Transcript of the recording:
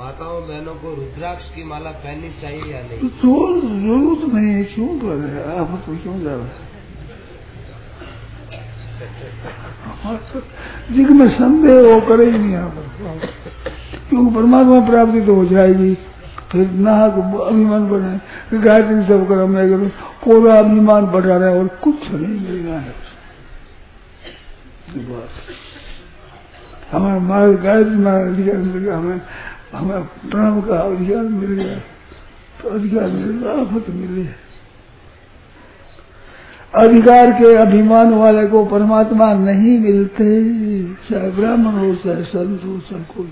माताओं, बहनों को रुद्राक्ष की माला पहननी चाहिए या नहीं? तो ज़रूरत नहीं है क्यों कर आप तो क्यों जा रहे जिसमें संदेह वो करे ही नहीं आप। क्योंकि परमात्मा प्राप्ति तो हो जाएगी। फिर नाहक अभिमान बढ़े गायत्री सब करो, मैं करूँ। पूरा अभिमान बढ़ा रहा है और कुछ नहीं मिलेगा। है हमारे मार्ग गायत्री मार्ग हमें हमें प्रणव का अधिकार मिल गया। तो अधिकार मिल गया, आफत मिली अधिकार के अभिमान वाले को परमात्मा नहीं मिलते, चाहे ब्राह्मण हो, चाहे संत हो, चाहे कोई।